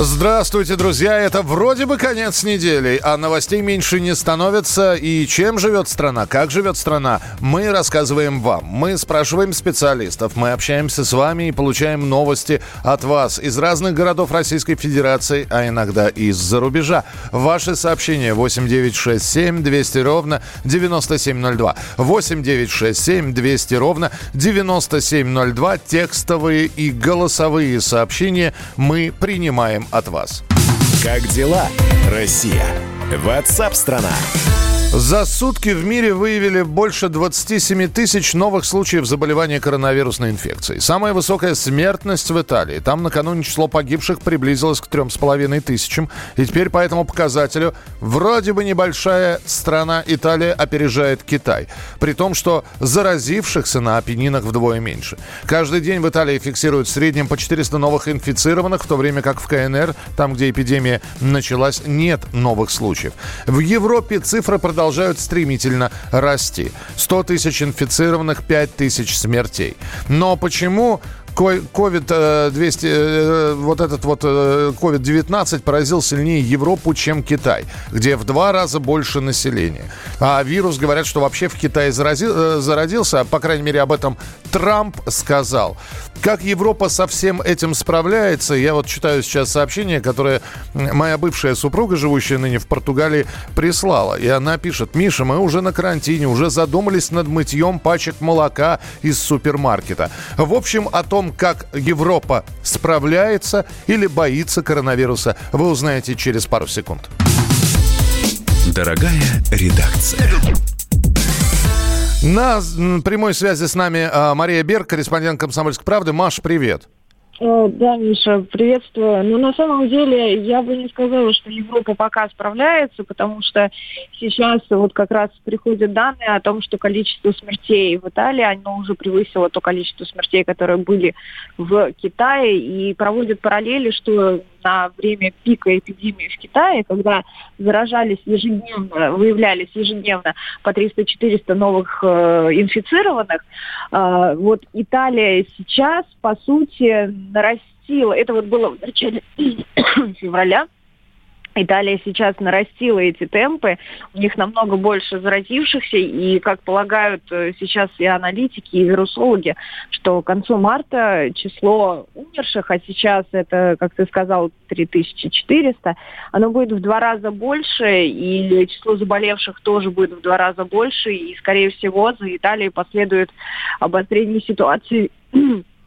Здравствуйте, друзья! Это вроде бы конец недели, а новостей меньше не становится. И чем живет страна, как живет страна, мы рассказываем вам. Мы спрашиваем специалистов, мы общаемся с вами и получаем новости от вас из разных городов Российской Федерации, а иногда из-за рубежа. Ваши сообщения 8967 200 ровно 9702. 8967 200 ровно 9702. Текстовые и голосовые сообщения мы принимаем от вас. Как дела, Россия? Ватсап-страна! За сутки в мире выявили больше 27 тысяч новых случаев заболевания коронавирусной инфекцией. Самая высокая смертность в Италии. Там накануне число погибших приблизилось к 3,5 тысячам. И теперь по этому показателю вроде бы небольшая страна Италия опережает Китай. При том, что заразившихся на Апеннинах вдвое меньше. Каждый день в Италии фиксируют в среднем по 400 новых инфицированных, в то время как в КНР, там, где эпидемия началась, нет новых случаев. В Европе цифры продолжаются продолжают стремительно расти. 100 тысяч инфицированных, 5 тысяч смертей. Но почему COVID-200, э, э, вот этот вот COVID-19 э, поразил сильнее Европу, чем Китай, где в два раза больше населения. А вирус, говорят, что вообще в Китае заразил, зародился, по крайней мере, об этом Трамп сказал. Как Европа со всем этим справляется, я вот читаю сейчас сообщение, которое моя бывшая супруга, живущая ныне в Португалии, прислала. И она пишет, Миша, мы уже на карантине, уже задумались над мытьем пачек молока из супермаркета. В общем, о том, как Европа справляется или боится коронавируса, вы узнаете через пару секунд. Дорогая редакция. На прямой связи с нами а, Мария Берг, корреспондент «Комсомольской правды». Маш, привет. Э, да, Миша, приветствую. Но на самом деле я бы не сказала, что Европа пока справляется, потому что сейчас вот как раз приходят данные о том, что количество смертей в Италии, оно уже превысило то количество смертей, которые были в Китае, и проводят параллели, что на время пика эпидемии в Китае, когда заражались ежедневно, выявлялись ежедневно по 300-400 новых э, инфицированных, э, вот Италия сейчас, по сути, нарастила, это вот было в начале февраля, Италия сейчас нарастила эти темпы, у них намного больше заразившихся, и, как полагают э, сейчас и аналитики, и вирусологи, что к концу марта число умерших, а сейчас это, как ты сказал, 3400, оно будет в два раза больше, и число заболевших тоже будет в два раза больше, и, скорее всего, за Италией последует обострение ситуации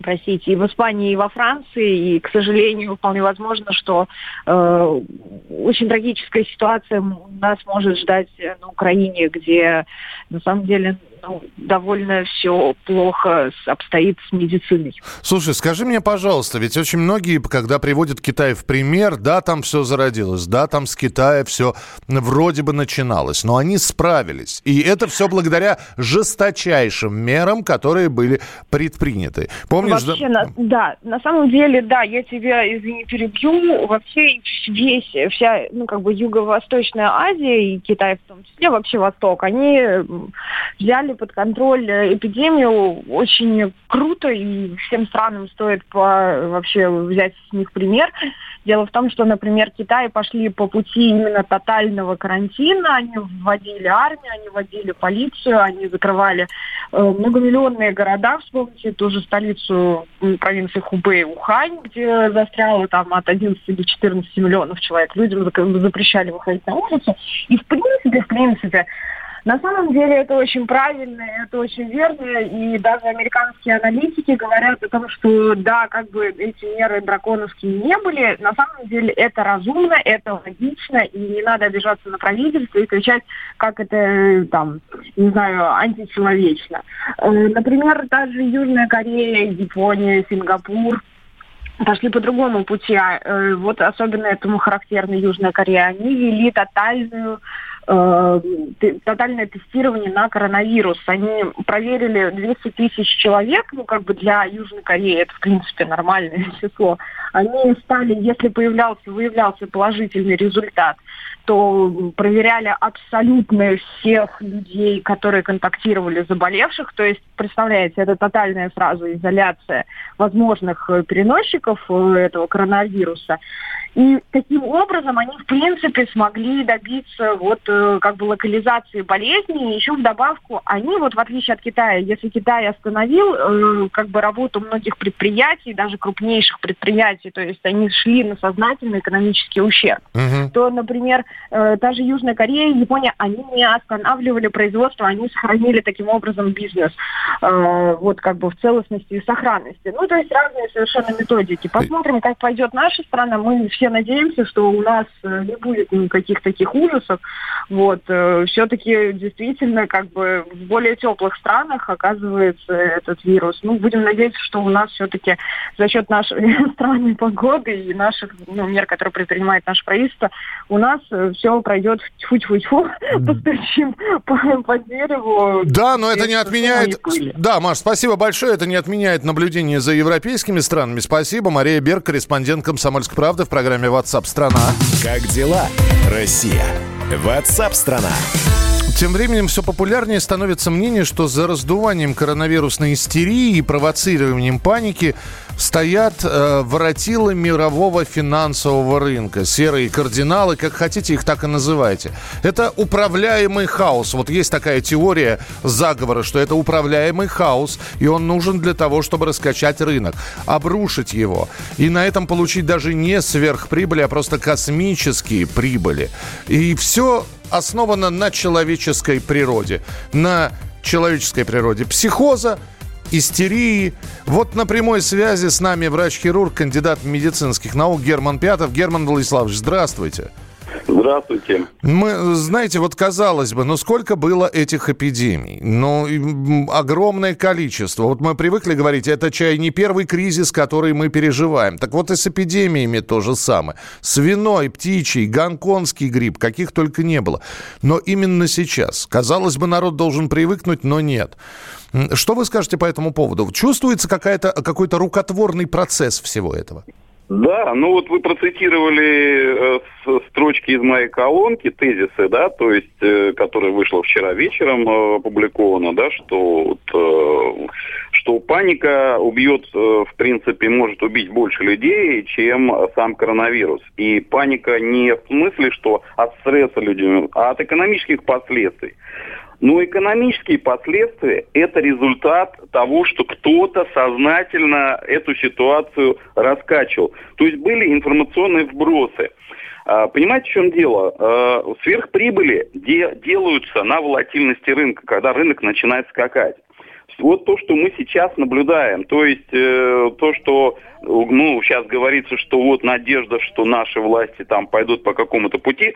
простите, и в Испании, и во Франции, и, к сожалению, вполне возможно, что э, очень трагическая ситуация нас может ждать на Украине, где на самом деле ну, довольно все плохо обстоит с медициной. Слушай, скажи мне, пожалуйста, ведь очень многие, когда приводят Китай в пример, да, там все зародилось, да, там с Китая все вроде бы начиналось, но они справились. И это все благодаря жесточайшим мерам, которые были предприняты. Помнишь? Вообще, да? На, да, на самом деле, да, я тебя, извини, перебью. Вообще весь, вся, ну, как бы Юго-Восточная Азия и Китай в том числе, вообще Восток, они взяли взяли под контроль э, эпидемию очень круто, и всем странам стоит по, вообще взять с них пример. Дело в том, что, например, Китай пошли по пути именно тотального карантина, они вводили армию, они вводили полицию, они закрывали э, многомиллионные города, вспомните ту же столицу провинции Хубэй, Ухань, где застряло там от 11 до 14 миллионов человек. Людям запрещали выходить на улицу. И в принципе, в принципе, на самом деле это очень правильно, это очень верно, и даже американские аналитики говорят о том, что да, как бы эти меры драконовские не были, на самом деле это разумно, это логично, и не надо обижаться на правительство и кричать, как это там, не знаю, античеловечно. Э, например, даже Южная Корея, Япония, Сингапур, пошли по другому пути. А, э, вот особенно этому характерна Южная Корея. Они вели тотальную э, тотальное тестирование на коронавирус. Они проверили 200 тысяч человек, ну, как бы для Южной Кореи это, в принципе, нормальное число. Они стали, если появлялся, выявлялся положительный результат, то проверяли абсолютно всех людей, которые контактировали заболевших. То есть, представляете, это тотальная сразу изоляция возможных э, переносчиков э, этого коронавируса. И таким образом они, в принципе, смогли добиться вот э, как бы локализации болезни. Еще в добавку они, вот в отличие от Китая, если Китай остановил э, как бы работу многих предприятий, даже крупнейших предприятий, то есть они шли на сознательный экономический ущерб, угу. то, например, э, та же Южная Корея Япония, они не останавливали производство, они сохранили таким образом бизнес э, вот как бы в целостности и сохранности. Ну, то есть разные совершенно методики. Посмотрим, как пойдет наша страна. Мы все надеемся, что у нас не будет никаких таких ужасов. Вот. Э, Все-таки действительно как бы в более теплых странах оказывается этот вирус. Ну, будем надеяться, что у нас все-таки за счет нашей странной погоды и наших ну, мер, которые предпринимает наше правительство, у нас э, все пройдет тьфу-тьфу-тьфу, постучим по, по дереву. Да, но это не отменяет... Да, Маш, спасибо большое. Это не отменяет наблюдение за европейскими странами. Спасибо. Мария Берг, корреспондент «Комсомольской правды» в программе WhatsApp страна. Как дела, Россия? WhatsApp страна. Тем временем все популярнее становится мнение, что за раздуванием коронавирусной истерии и провоцированием паники стоят э, воротилы мирового финансового рынка. Серые кардиналы, как хотите, их так и называйте. Это управляемый хаос. Вот есть такая теория заговора, что это управляемый хаос, и он нужен для того, чтобы раскачать рынок, обрушить его. И на этом получить даже не сверхприбыли, а просто космические прибыли. И все основана на человеческой природе. На человеческой природе психоза, истерии. Вот на прямой связи с нами врач-хирург, кандидат медицинских наук Герман Пятов. Герман Владиславович, здравствуйте. Здравствуйте. Мы, знаете, вот казалось бы, ну сколько было этих эпидемий? Ну, огромное количество. Вот мы привыкли говорить, это чай не первый кризис, который мы переживаем. Так вот и с эпидемиями то же самое. Свиной, птичий, гонконгский грипп, каких только не было. Но именно сейчас, казалось бы, народ должен привыкнуть, но нет. Что вы скажете по этому поводу? Чувствуется какая-то, какой-то рукотворный процесс всего этого? Да, ну вот вы процитировали э, строчки из моей колонки, тезисы, да, то есть, э, которая вышла вчера вечером, э, опубликована, да, что вот, э, что паника убьет, э, в принципе, может убить больше людей, чем сам коронавирус. И паника не в смысле, что от стресса людям, а от экономических последствий. Но экономические последствия – это результат того, что кто-то сознательно эту ситуацию раскачивал. То есть были информационные вбросы. А, понимаете, в чем дело? А, сверхприбыли делаются на волатильности рынка, когда рынок начинает скакать. Вот то, что мы сейчас наблюдаем, то есть э, то, что ну, сейчас говорится, что вот надежда, что наши власти там пойдут по какому-то пути,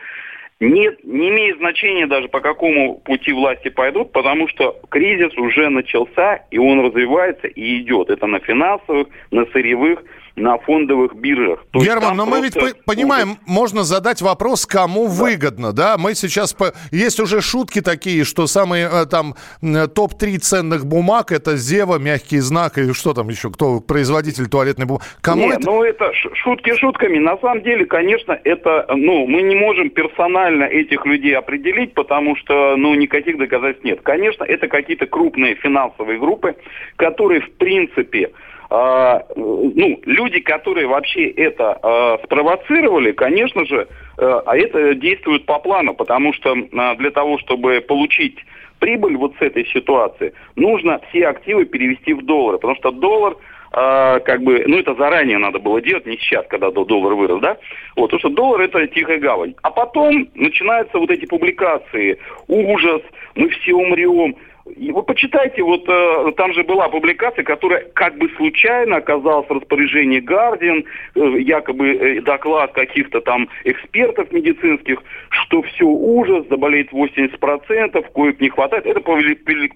нет, не имеет значения даже по какому пути власти пойдут, потому что кризис уже начался, и он развивается и идет. Это на финансовых, на сырьевых, на фондовых биржах. То Герман, но мы ведь понимаем, можно задать вопрос, кому да. выгодно, да? Мы сейчас... По... Есть уже шутки такие, что самые э, там топ-3 ценных бумаг это Зева, мягкий знак и что там еще, кто производитель туалетной бумаги. Кому Нет, это... ну это шутки шутками. На самом деле, конечно, это... Ну, мы не можем персонально этих людей определить, потому что, ну, никаких доказательств нет. Конечно, это какие-то крупные финансовые группы, которые, в принципе, ну, люди, которые вообще это а, спровоцировали, конечно же, а, а это действует по плану, потому что а, для того, чтобы получить прибыль вот с этой ситуации, нужно все активы перевести в доллары, потому что доллар как бы, ну это заранее надо было делать, не сейчас, когда доллар вырос, да? Вот, потому что доллар это тихая гавань. А потом начинаются вот эти публикации, ужас, мы все умрем. Вы почитайте, вот э, там же была публикация, которая как бы случайно оказалась в распоряжении Гардиан, э, якобы э, доклад каких-то там экспертов медицинских, что все ужас, заболеет 80%, коек не хватает. Это по,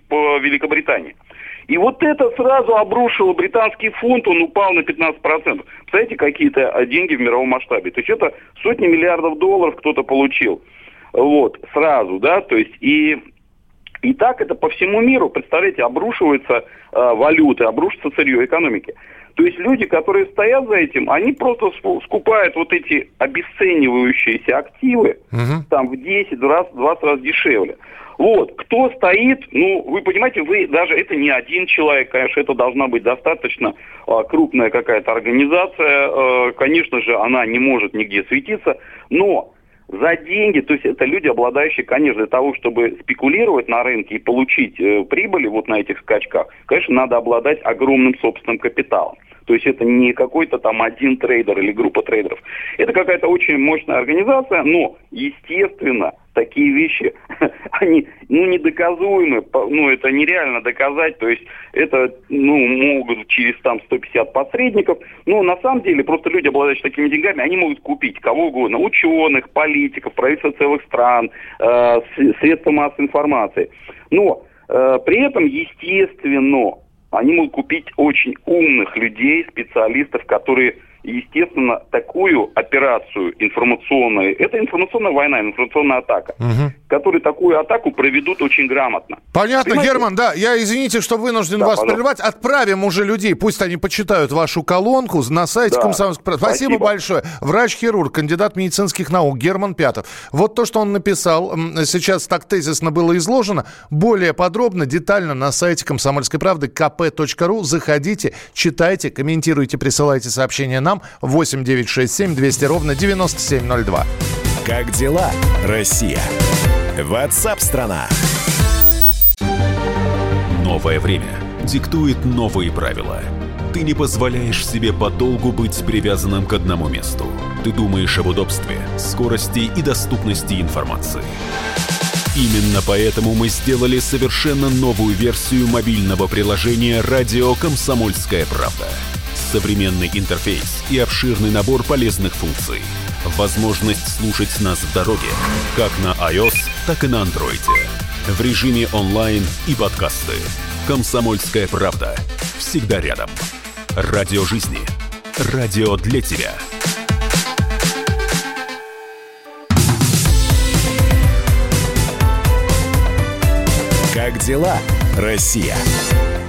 по Великобритании. И вот это сразу обрушило британский фунт, он упал на 15%. Представляете, какие-то а, деньги в мировом масштабе. То есть это сотни миллиардов долларов кто-то получил. Вот, сразу, да, то есть и и так это по всему миру, представляете, обрушиваются э, валюты, обрушится сырье экономики. То есть люди, которые стоят за этим, они просто скупают вот эти обесценивающиеся активы угу. там в 10 раз, 20 раз дешевле. Вот, кто стоит, ну, вы понимаете, вы даже это не один человек, конечно, это должна быть достаточно а, крупная какая-то организация, а, конечно же, она не может нигде светиться, но за деньги, то есть это люди, обладающие, конечно, для того, чтобы спекулировать на рынке и получить э, прибыли вот на этих скачках, конечно, надо обладать огромным собственным капиталом. То есть это не какой-то там один трейдер или группа трейдеров. Это какая-то очень мощная организация, но, естественно, такие вещи, они, ну, недоказуемы, ну, это нереально доказать, то есть это, ну, могут через там 150 посредников, но на самом деле просто люди, обладающие такими деньгами, они могут купить кого угодно, ученых, политиков, правительства целых стран, э, средства массовой информации. Но э, при этом, естественно, они могут купить очень умных людей, специалистов, которые естественно, такую операцию информационную, это информационная война, информационная атака, угу. которые такую атаку проведут очень грамотно. Понятно, Понимаете? Герман, да, я, извините, что вынужден да, вас пожалуйста. прервать, отправим уже людей, пусть они почитают вашу колонку на сайте да. Комсомольской правды. Спасибо, Спасибо большое. Врач-хирург, кандидат медицинских наук Герман Пятов. Вот то, что он написал, сейчас так тезисно было изложено, более подробно, детально на сайте Комсомольской правды kp.ru. Заходите, читайте, комментируйте, присылайте сообщения нам. 8 9 6 7 200 ровно 9702. Как дела, Россия? Ватсап-страна! Новое время диктует новые правила. Ты не позволяешь себе подолгу быть привязанным к одному месту. Ты думаешь об удобстве, скорости и доступности информации. Именно поэтому мы сделали совершенно новую версию мобильного приложения «Радио Комсомольская правда» современный интерфейс и обширный набор полезных функций. Возможность слушать нас в дороге, как на iOS, так и на Android. В режиме онлайн и подкасты. «Комсомольская правда». Всегда рядом. Радио жизни. Радио для тебя. Как дела, Россия?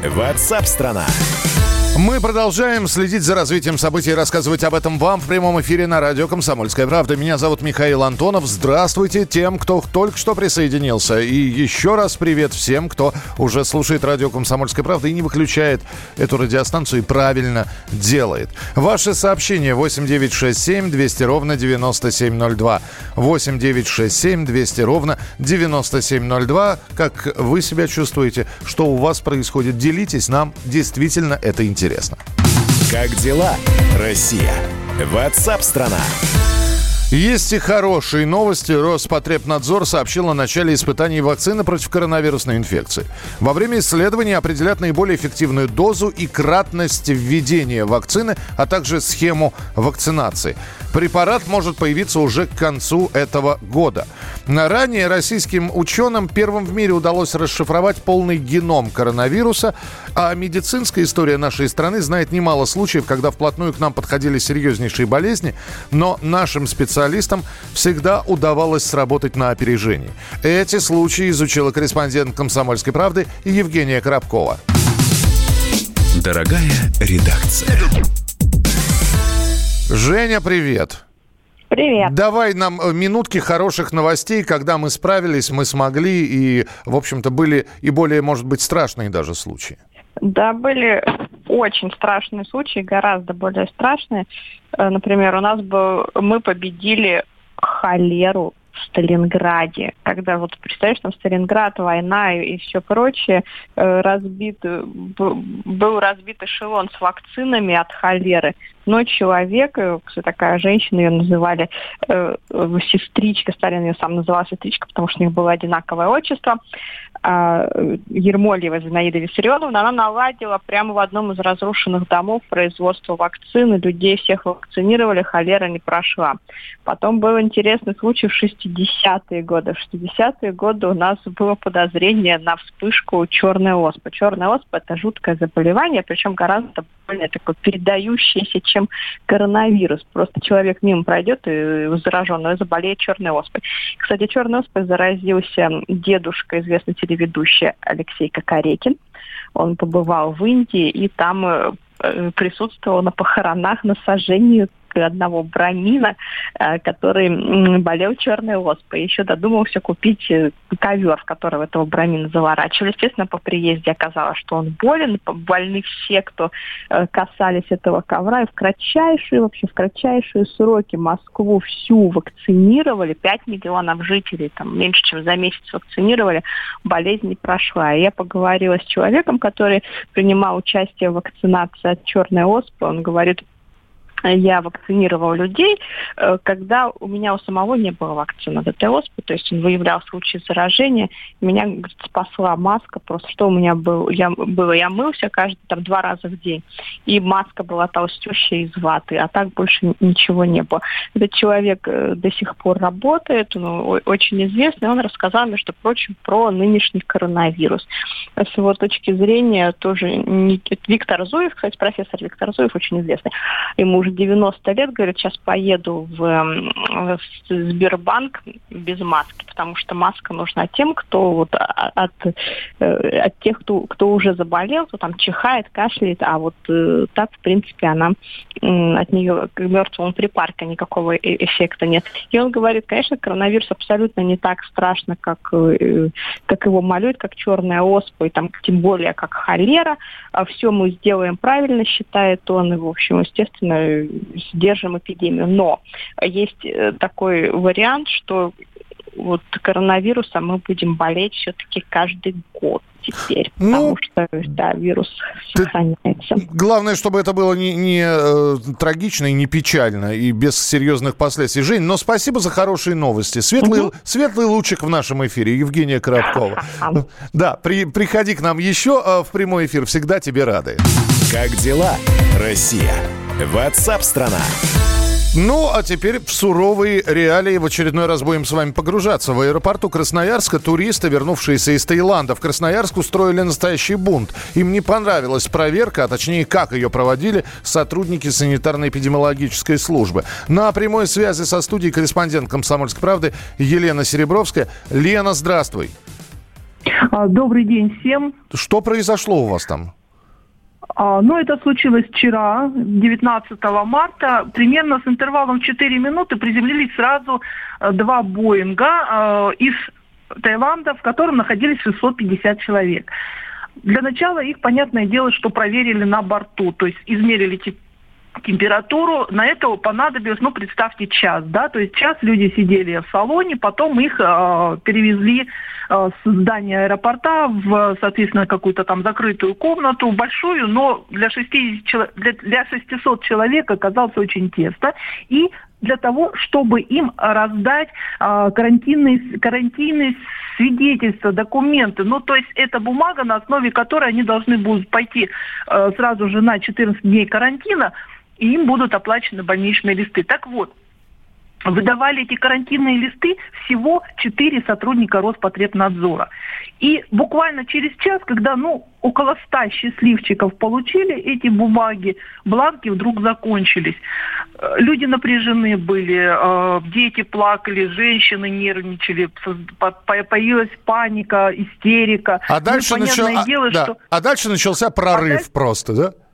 Ватсап-страна! страна мы продолжаем следить за развитием событий и рассказывать об этом вам в прямом эфире на радио «Комсомольская правда». Меня зовут Михаил Антонов. Здравствуйте тем, кто только что присоединился. И еще раз привет всем, кто уже слушает радио «Комсомольская правда» и не выключает эту радиостанцию и правильно делает. Ваши сообщения 8967 200 ровно 9702. 8967 200 ровно 9702. Как вы себя чувствуете? Что у вас происходит? Делитесь, нам действительно это интересно интересно. Как дела, Россия? Ватсап-страна! Есть и хорошие новости. Роспотребнадзор сообщил о начале испытаний вакцины против коронавирусной инфекции. Во время исследования определят наиболее эффективную дозу и кратность введения вакцины, а также схему вакцинации. Препарат может появиться уже к концу этого года. Ранее российским ученым первым в мире удалось расшифровать полный геном коронавируса, а медицинская история нашей страны знает немало случаев, когда вплотную к нам подходили серьезнейшие болезни, но нашим специалистам всегда удавалось сработать на опережении. Эти случаи изучила корреспондент «Комсомольской правды» Евгения Коробкова. Дорогая редакция. Женя, привет. Привет. Давай нам э, минутки хороших новостей, когда мы справились, мы смогли, и, в общем-то, были и более, может быть, страшные даже случаи. Да, были очень страшные случаи, гораздо более страшные. Э, например, у нас был, мы победили холеру в Сталинграде, когда вот представляешь, там Сталинград, война и, и все прочее, э, разбит, был разбит эшелон с вакцинами от холеры, но человек, э, такая женщина, ее называли э, сестричка, Сталин ее сам называл сестричка, потому что у них было одинаковое отчество, э, Ермольева Зинаида Виссарионовна, она наладила прямо в одном из разрушенных домов производство вакцины, людей всех вакцинировали, холера не прошла. Потом был интересный случай в 60-е годы. В 60-е годы у нас было подозрение на вспышку черной оспы. Черная оспа – это жуткое заболевание, причем гораздо более такое передающееся, чем коронавирус. Просто человек мимо пройдет и зараженный заболеет черной оспой. Кстати, черной оспой заразился дедушка, известный телеведущий Алексей Кокорекин. Он побывал в Индии и там э, присутствовала на похоронах на сожжении одного брамина, э, который болел черной оспой. Еще додумался купить э, ковер, в которого этого брамина заворачивали. Естественно, по приезде оказалось, что он болен. Больны все, кто э, касались этого ковра. И в кратчайшие, вообще в кратчайшие сроки Москву всю вакцинировали. 5 миллионов жителей, там меньше, чем за месяц вакцинировали. Болезнь не прошла. И я поговорила с человеком, который принимал участие в вакцинации от черной оспы. Он говорит, я вакцинировал людей, э, когда у меня у самого не было вакцины от этой оспы, то есть он выявлял случаи заражения. Меня говорит, спасла маска, просто что у меня был, я, было, я мылся каждый там два раза в день, и маска была толстющая из ваты, а так больше ничего не было. Этот человек э, до сих пор работает, ну, очень известный, он рассказал, между прочим, про нынешний коронавирус. С его точки зрения тоже. Виктор Зуев, кстати, профессор Виктор Зуев очень известный, ему уже 90 лет, говорит, сейчас поеду в, в Сбербанк без маски, потому что маска нужна тем, кто вот от, э, от тех, кто, кто уже заболел, кто там чихает, кашляет, а вот э, так, в принципе, она от нее к мертвому припарка никакого э, эффекта нет. И он говорит, конечно, коронавирус абсолютно не так страшно, как, как его малюют, как черная оспа, и там тем более как холера. А все мы сделаем правильно, считает он, и, в общем, естественно, сдержим эпидемию. Но есть э, такой вариант, что вот коронавирусом мы будем болеть все-таки каждый год теперь, ну, потому что да, вирус сохраняется. Главное, чтобы это было не, не э, трагично и не печально, и без серьезных последствий. Жень, но спасибо за хорошие новости. Светлый, угу. светлый лучик в нашем эфире, Евгения Коробкова. Да, при, приходи к нам еще э, в прямой эфир, всегда тебе рады. Как дела, Россия? Ватсап-страна! Ну, а теперь в суровые реалии в очередной раз будем с вами погружаться. В аэропорту Красноярска туристы, вернувшиеся из Таиланда, в Красноярск устроили настоящий бунт. Им не понравилась проверка, а точнее, как ее проводили сотрудники санитарно-эпидемиологической службы. На прямой связи со студией корреспондент «Комсомольской правды» Елена Серебровская. Лена, здравствуй. А, добрый день всем. Что произошло у вас там? А, но это случилось вчера, 19 марта. Примерно с интервалом 4 минуты приземлились сразу э, два Боинга э, из Таиланда, в котором находились 650 человек. Для начала их, понятное дело, что проверили на борту, то есть измерили температуру. На это понадобилось, ну, представьте, час, да, то есть час люди сидели в салоне, потом их э, перевезли э, с здания аэропорта в, соответственно, какую-то там закрытую комнату, большую, но для, 60, для, для 600 человек оказалось очень тесно. И для того, чтобы им раздать э, карантинные, карантинные свидетельства, документы. Ну, то есть это бумага, на основе которой они должны будут пойти э, сразу же на 14 дней карантина, и им будут оплачены больничные листы. Так вот, выдавали эти карантинные листы всего четыре сотрудника Роспотребнадзора. И буквально через час, когда ну, около ста счастливчиков получили эти бумаги, бланки вдруг закончились. Э, люди напряжены были, э, дети плакали, женщины нервничали, появилась паника, истерика. А дальше, ну, начал... А, дело, да. что... а дальше начался прорыв а дальше... просто, да?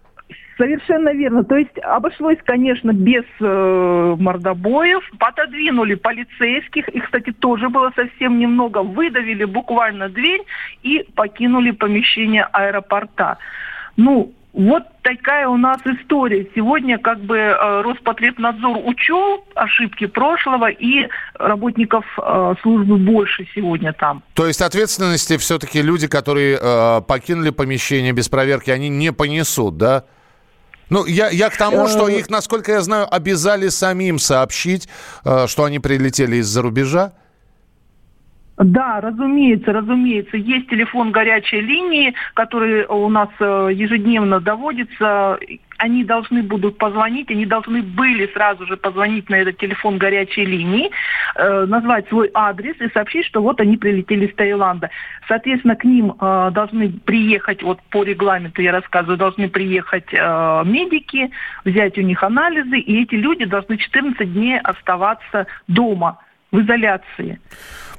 Совершенно верно. То есть обошлось, конечно, без э, мордобоев. Пододвинули полицейских. Их, кстати, тоже было совсем немного. Выдавили буквально дверь и покинули помещение аэропорта. Ну, вот такая у нас история. Сегодня как бы э, Роспотребнадзор учел ошибки прошлого, и работников э, службы больше сегодня там. То есть ответственности все-таки люди, которые э, покинули помещение без проверки, они не понесут, да? Ну, я, я к тому, что э, их, насколько я знаю, обязали самим сообщить, э, что они прилетели из-за рубежа. Да, разумеется, разумеется. Есть телефон горячей линии, который у нас э, ежедневно доводится. Они должны будут позвонить, они должны были сразу же позвонить на этот телефон горячей линии, э, назвать свой адрес и сообщить, что вот они прилетели из Таиланда. Соответственно, к ним э, должны приехать, вот по регламенту я рассказываю, должны приехать медики, взять у них анализы, и эти люди должны 14 дней оставаться дома в изоляции.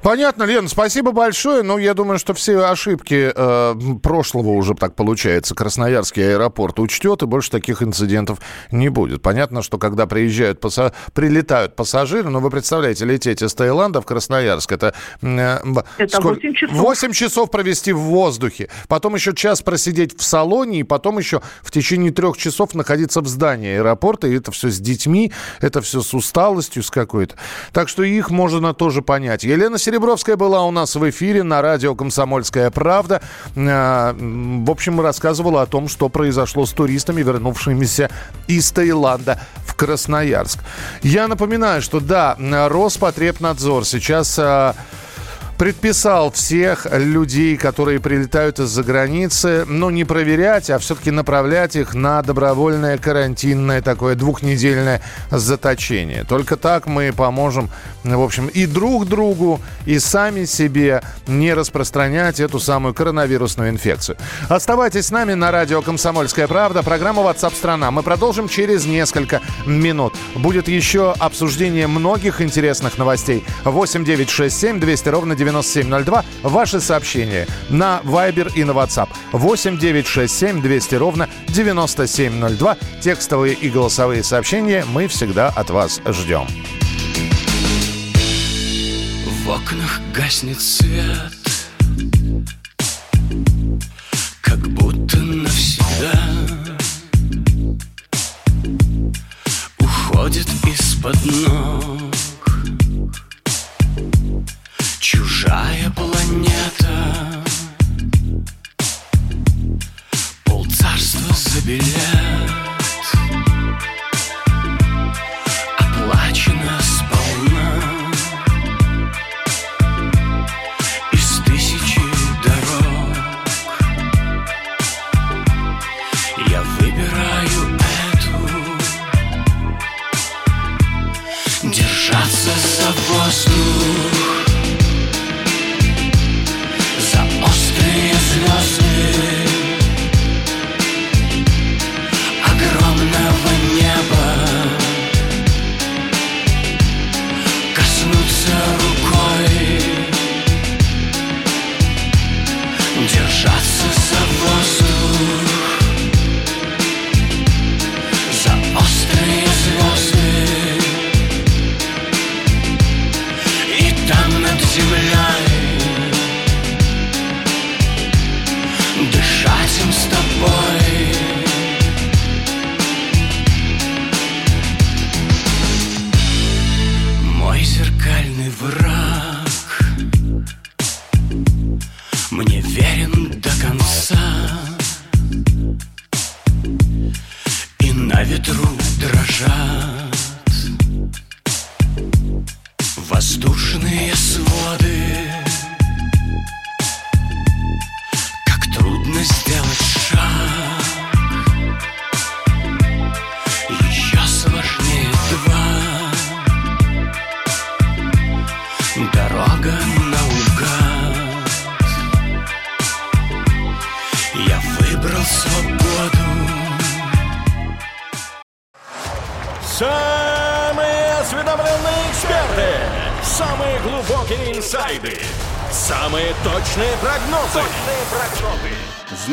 Понятно, Лен, спасибо большое. Ну, я думаю, что все ошибки э, прошлого уже так получается. Красноярский аэропорт учтет, и больше таких инцидентов не будет. Понятно, что когда приезжают, паса... прилетают пассажиры, но ну, вы представляете, лететь из Таиланда в Красноярск, это... Э, это сколько... 8 часов. 8 часов провести в воздухе, потом еще час просидеть в салоне, и потом еще в течение трех часов находиться в здании аэропорта, и это все с детьми, это все с усталостью с какой-то. Так что их можно тоже понять. Елена Серебровская была у нас в эфире на радио «Комсомольская правда». А, в общем, рассказывала о том, что произошло с туристами, вернувшимися из Таиланда в Красноярск. Я напоминаю, что да, Роспотребнадзор сейчас а, предписал всех людей, которые прилетают из-за границы, ну, не проверять, а все-таки направлять их на добровольное карантинное такое двухнедельное заточение. Только так мы поможем, в общем, и друг другу, и сами себе не распространять эту самую коронавирусную инфекцию. Оставайтесь с нами на радио «Комсомольская правда». Программа WhatsApp страна». Мы продолжим через несколько минут. Будет еще обсуждение многих интересных новостей. 8 9 6 7 200 ровно 9702. Ваши сообщения на Viber и на WhatsApp 8 9 6 7 200 ровно 9702. Текстовые и голосовые сообщения мы всегда от вас ждем. В окнах гаснет свет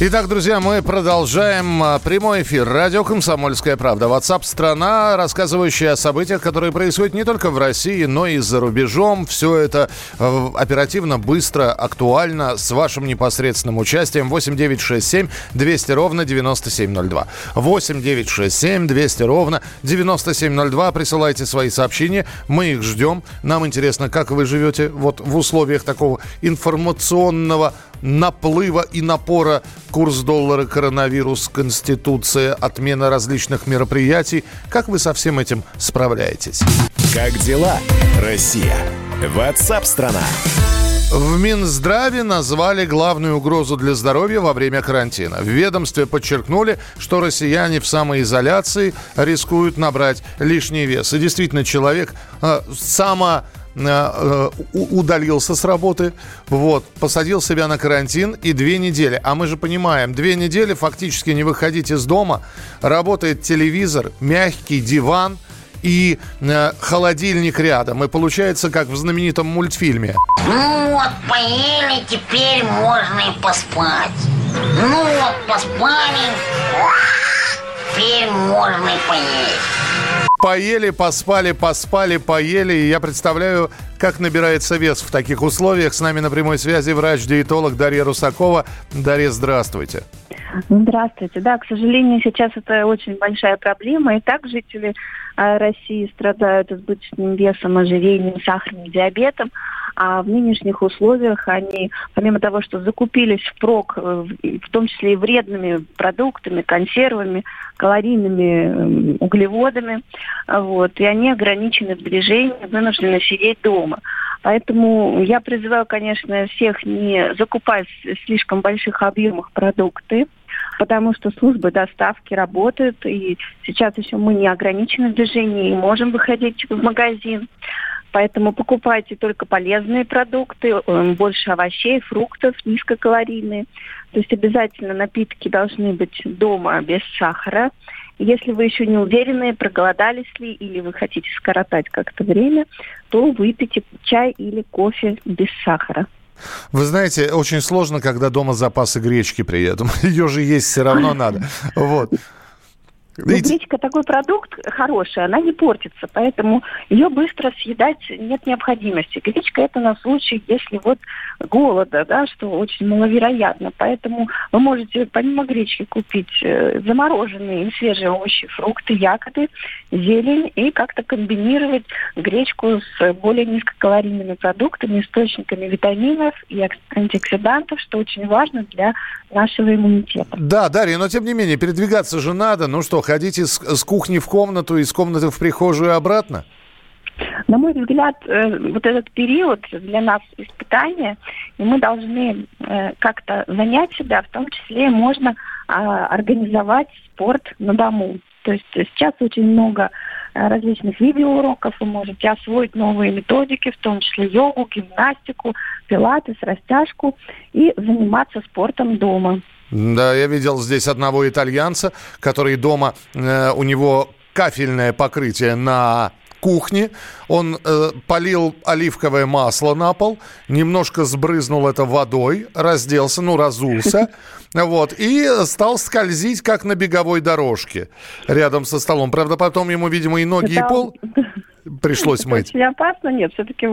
Итак, друзья, мы продолжаем а, прямой эфир. Радио «Комсомольская правда». WhatsApp страна, рассказывающая о событиях, которые происходят не только в России, но и за рубежом. Все это э, оперативно, быстро, актуально, с вашим непосредственным участием. 8 9 6 7 200 ровно 9702. 8 9 6 7 200 ровно 9702. Присылайте свои сообщения. Мы их ждем. Нам интересно, как вы живете вот в условиях такого информационного наплыва и напора курс доллара, коронавирус, конституция, отмена различных мероприятий. Как вы со всем этим справляетесь? Как дела, Россия? Ватсап-страна! В Минздраве назвали главную угрозу для здоровья во время карантина. В ведомстве подчеркнули, что россияне в самоизоляции рискуют набрать лишний вес. И действительно, человек э, само удалился с работы, вот, посадил себя на карантин и две недели. А мы же понимаем, две недели фактически не выходить из дома, работает телевизор, мягкий диван – и э, холодильник рядом. И получается, как в знаменитом мультфильме. Ну вот, поели, теперь можно и поспать. Ну вот, поспали, теперь можно и поесть. Поели, поспали, поспали, поели. И я представляю, как набирается вес в таких условиях. С нами на прямой связи врач-диетолог Дарья Русакова. Дарья, здравствуйте. Здравствуйте. Да, к сожалению, сейчас это очень большая проблема. И так жители э, России страдают избыточным весом, ожирением, сахарным диабетом. А в нынешних условиях они, помимо того, что закупились впрок, э, в том числе и вредными продуктами, консервами, калорийными углеводами, вот, и они ограничены в движении, вынуждены сидеть дома. Поэтому я призываю, конечно, всех не закупать в слишком больших объемах продукты, потому что службы доставки работают, и сейчас еще мы не ограничены в движении и можем выходить в магазин. Поэтому покупайте только полезные продукты, э, больше овощей, фруктов, низкокалорийные. То есть обязательно напитки должны быть дома без сахара. Если вы еще не уверены, проголодались ли или вы хотите скоротать как-то время, то выпейте чай или кофе без сахара. Вы знаете, очень сложно, когда дома запасы гречки при этом. Ее же есть все равно надо. Вот. Но ну, гречка такой продукт хороший, она не портится, поэтому ее быстро съедать нет необходимости. Гречка это на случай, если вот голода, да, что очень маловероятно. Поэтому вы можете помимо гречки купить э, замороженные свежие овощи, фрукты, ягоды, зелень и как-то комбинировать гречку с более низкокалорийными продуктами, источниками витаминов и антиоксидантов, что очень важно для нашего иммунитета. Да, Дарья, но тем не менее, передвигаться же надо. Ну что, ходите с, с кухни в комнату, из комнаты в прихожую обратно? На мой взгляд, э, вот этот период для нас испытания, и мы должны э, как-то занять себя, в том числе можно а, организовать спорт на дому. То есть сейчас очень много э, различных видеоуроков, вы можете освоить новые методики, в том числе йогу, гимнастику, пилатес, растяжку и заниматься спортом дома. Да, я видел здесь одного итальянца, который дома, э, у него кафельное покрытие на кухне. Он э, полил оливковое масло на пол, немножко сбрызнул это водой, разделся, ну, разулся, вот, и стал скользить, как на беговой дорожке рядом со столом. Правда, потом ему, видимо, и ноги, и пол пришлось мыть. Очень опасно, нет, все-таки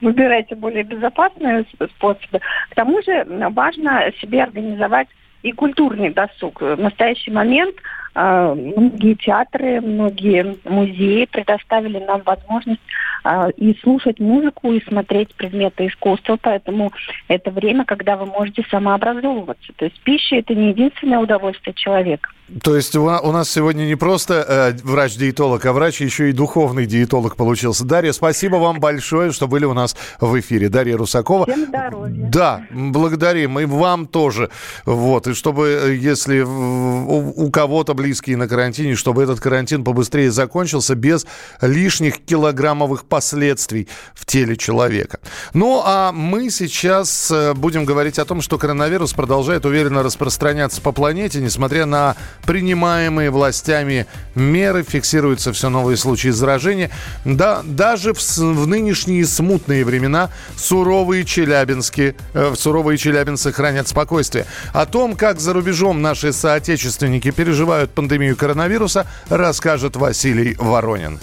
выбирайте более безопасные способы. К тому же важно себе организовать и культурный досуг. В настоящий момент многие театры, многие музеи предоставили нам возможность э, и слушать музыку, и смотреть предметы искусства, поэтому это время, когда вы можете самообразовываться. То есть пища – это не единственное удовольствие человека. То есть у, у нас сегодня не просто э, врач-диетолог, а врач еще и духовный диетолог получился. Дарья, спасибо вам большое, что были у нас в эфире. Дарья Русакова. Всем здоровья. Да, благодарим. И вам тоже. Вот. И чтобы, э, если у, у кого-то близкие на карантине, чтобы этот карантин побыстрее закончился без лишних килограммовых последствий в теле человека. Ну, а мы сейчас э, будем говорить о том, что коронавирус продолжает уверенно распространяться по планете, несмотря на принимаемые властями меры, фиксируются все новые случаи заражения. Да, даже в, в нынешние смутные времена суровые челябинские, э, суровые челябинцы хранят спокойствие. О том, как за рубежом наши соотечественники переживают пандемию коронавируса, расскажет Василий Воронин.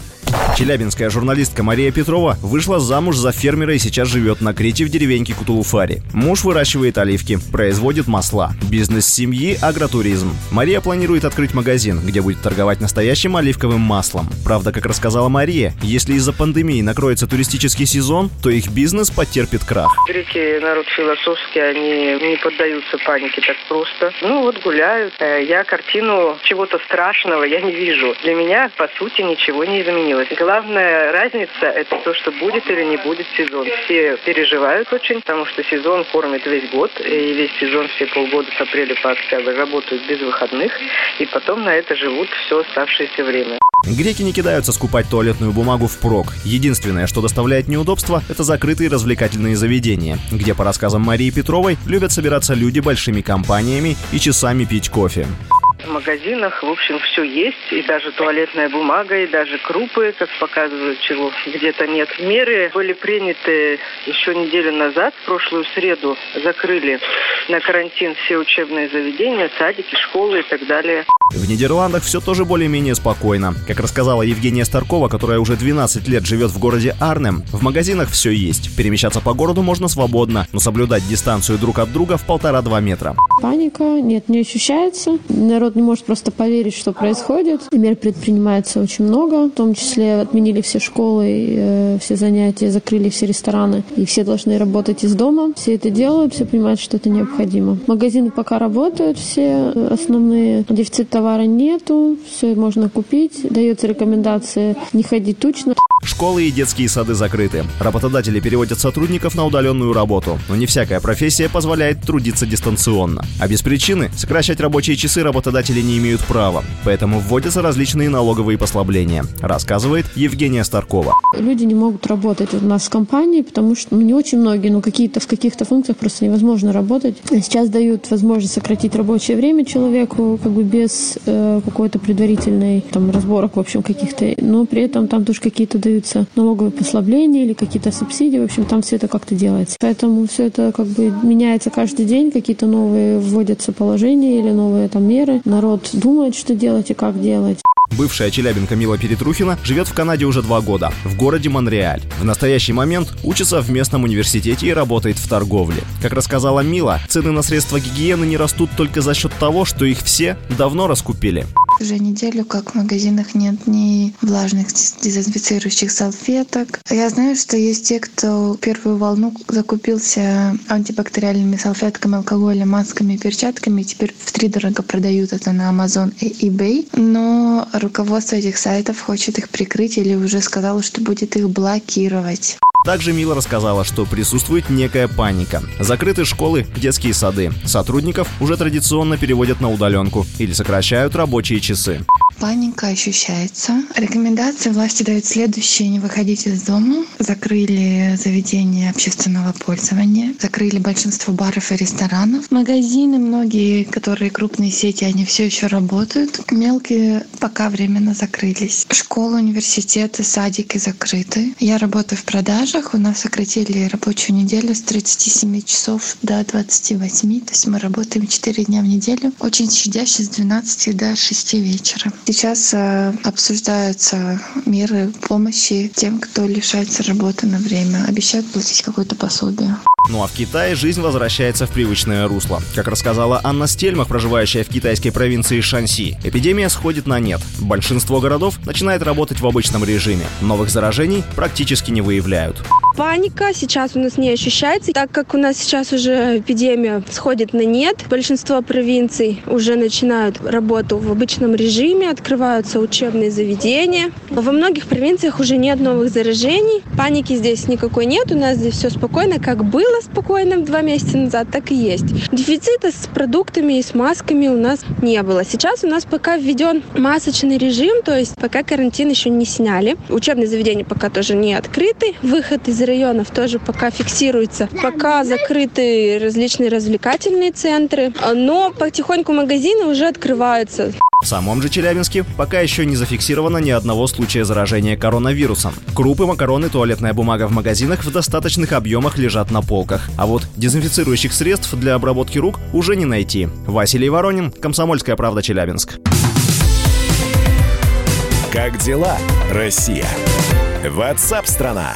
Челябинская журналистка Мария Петрова вышла замуж за фермера и сейчас живет на Крите в деревеньке Кутулуфари. Муж выращивает оливки, производит масла. Бизнес семьи – агротуризм. Мария планирует открыть магазин, где будет торговать настоящим оливковым маслом. Правда, как рассказала Мария, если из-за пандемии накроется туристический сезон, то их бизнес потерпит крах. Греки народ философский, они не поддаются панике так просто. Ну вот гуляют. Э, Я картину чего-то страшного я не вижу. Для меня, по сути, ничего не изменилось. Главная разница – это то, что будет или не будет сезон. Все переживают очень, потому что сезон кормит весь год, и весь сезон все полгода с апреля по октябрь работают без выходных, и потом на это живут все оставшееся время. Греки не кидаются скупать туалетную бумагу впрок. Единственное, что доставляет неудобства, это закрытые развлекательные заведения, где, по рассказам Марии Петровой, любят собираться люди большими компаниями и часами пить кофе. В магазинах, в общем, все есть, и даже туалетная бумага, и даже крупы, как показывают, чего где-то нет. Меры были приняты еще неделю назад, в прошлую среду закрыли на карантин все учебные заведения, садики, школы и так далее. В Нидерландах все тоже более-менее спокойно. Как рассказала Евгения Старкова, которая уже 12 лет живет в городе Арнем, в магазинах все есть. Перемещаться по городу можно свободно, но соблюдать дистанцию друг от друга в полтора-два метра. Паника, нет, не ощущается. Народ не может просто поверить, что происходит. Мер предпринимается очень много, в том числе отменили все школы, и, э, все занятия, закрыли все рестораны, и все должны работать из дома. Все это делают, все понимают, что это необходимо. Магазины пока работают все э, основные, дефицит товара нету, все можно купить, дается рекомендация не ходить тучно. Школы и детские сады закрыты. Работодатели переводят сотрудников на удаленную работу, но не всякая профессия позволяет трудиться дистанционно. А без причины сокращать рабочие часы работодатели не имеют права, поэтому вводятся различные налоговые послабления, рассказывает Евгения Старкова. Люди не могут работать у нас в компании, потому что ну, не очень многие, но какие-то в каких-то функциях просто невозможно работать. Сейчас дают возможность сократить рабочее время человеку, как бы без э, какой-то предварительной там разборок, в общем, каких-то, но при этом там тоже какие-то даются налоговые послабления или какие-то субсидии, в общем, там все это как-то делается. Поэтому все это как бы меняется каждый день, какие-то новые вводятся положения или новые там меры. Народ думает, что делать и как делать. Бывшая челябинка Мила Перетрухина живет в Канаде уже два года, в городе Монреаль. В настоящий момент учится в местном университете и работает в торговле. Как рассказала Мила, цены на средства гигиены не растут только за счет того, что их все давно раскупили. Уже неделю, как в магазинах нет ни влажных дезинфицирующих салфеток. Я знаю, что есть те, кто первую волну закупился антибактериальными салфетками, алкоголем, масками, перчатками, и теперь втридорого продают это на Amazon и eBay. Но руководство этих сайтов хочет их прикрыть или уже сказало, что будет их блокировать. Также Мила рассказала, что присутствует некая паника. Закрыты школы, детские сады. Сотрудников уже традиционно переводят на удаленку или сокращают рабочие часы. Паника ощущается. Рекомендации власти дают следующие. Не выходить из дома. Закрыли заведения общественного пользования. Закрыли большинство баров и ресторанов. Магазины, многие, которые крупные сети, они все еще работают. Мелкие пока временно закрылись. Школы, университеты, садики закрыты. Я работаю в продажах. У нас сократили рабочую неделю с 37 часов до 28. То есть мы работаем 4 дня в неделю. Очень щадяще с 12 до 6 вечера. Сейчас э, обсуждаются меры помощи тем, кто лишается работы на время. Обещают платить какое-то пособие. Ну а в Китае жизнь возвращается в привычное русло. Как рассказала Анна Стельмах, проживающая в китайской провинции Шанси, эпидемия сходит на нет. Большинство городов начинает работать в обычном режиме. Новых заражений практически не выявляют. Паника сейчас у нас не ощущается, так как у нас сейчас уже эпидемия сходит на нет. Большинство провинций уже начинают работу в обычном режиме, открываются учебные заведения. Во многих провинциях уже нет новых заражений. Паники здесь никакой нет, у нас здесь все спокойно, как было спокойно два месяца назад, так и есть. Дефицита с продуктами и с масками у нас не было. Сейчас у нас пока введен масочный режим, то есть пока карантин еще не сняли. Учебные заведения пока тоже не открыты. Выход из районов тоже пока фиксируется. Пока закрыты различные развлекательные центры, но потихоньку магазины уже открываются. В самом же Челябинске пока еще не зафиксировано ни одного случая заражения коронавирусом. Крупы, макароны, туалетная бумага в магазинах в достаточных объемах лежат на полках. А вот дезинфицирующих средств для обработки рук уже не найти. Василий Воронин, Комсомольская правда, Челябинск. Как дела, Россия? WhatsApp страна.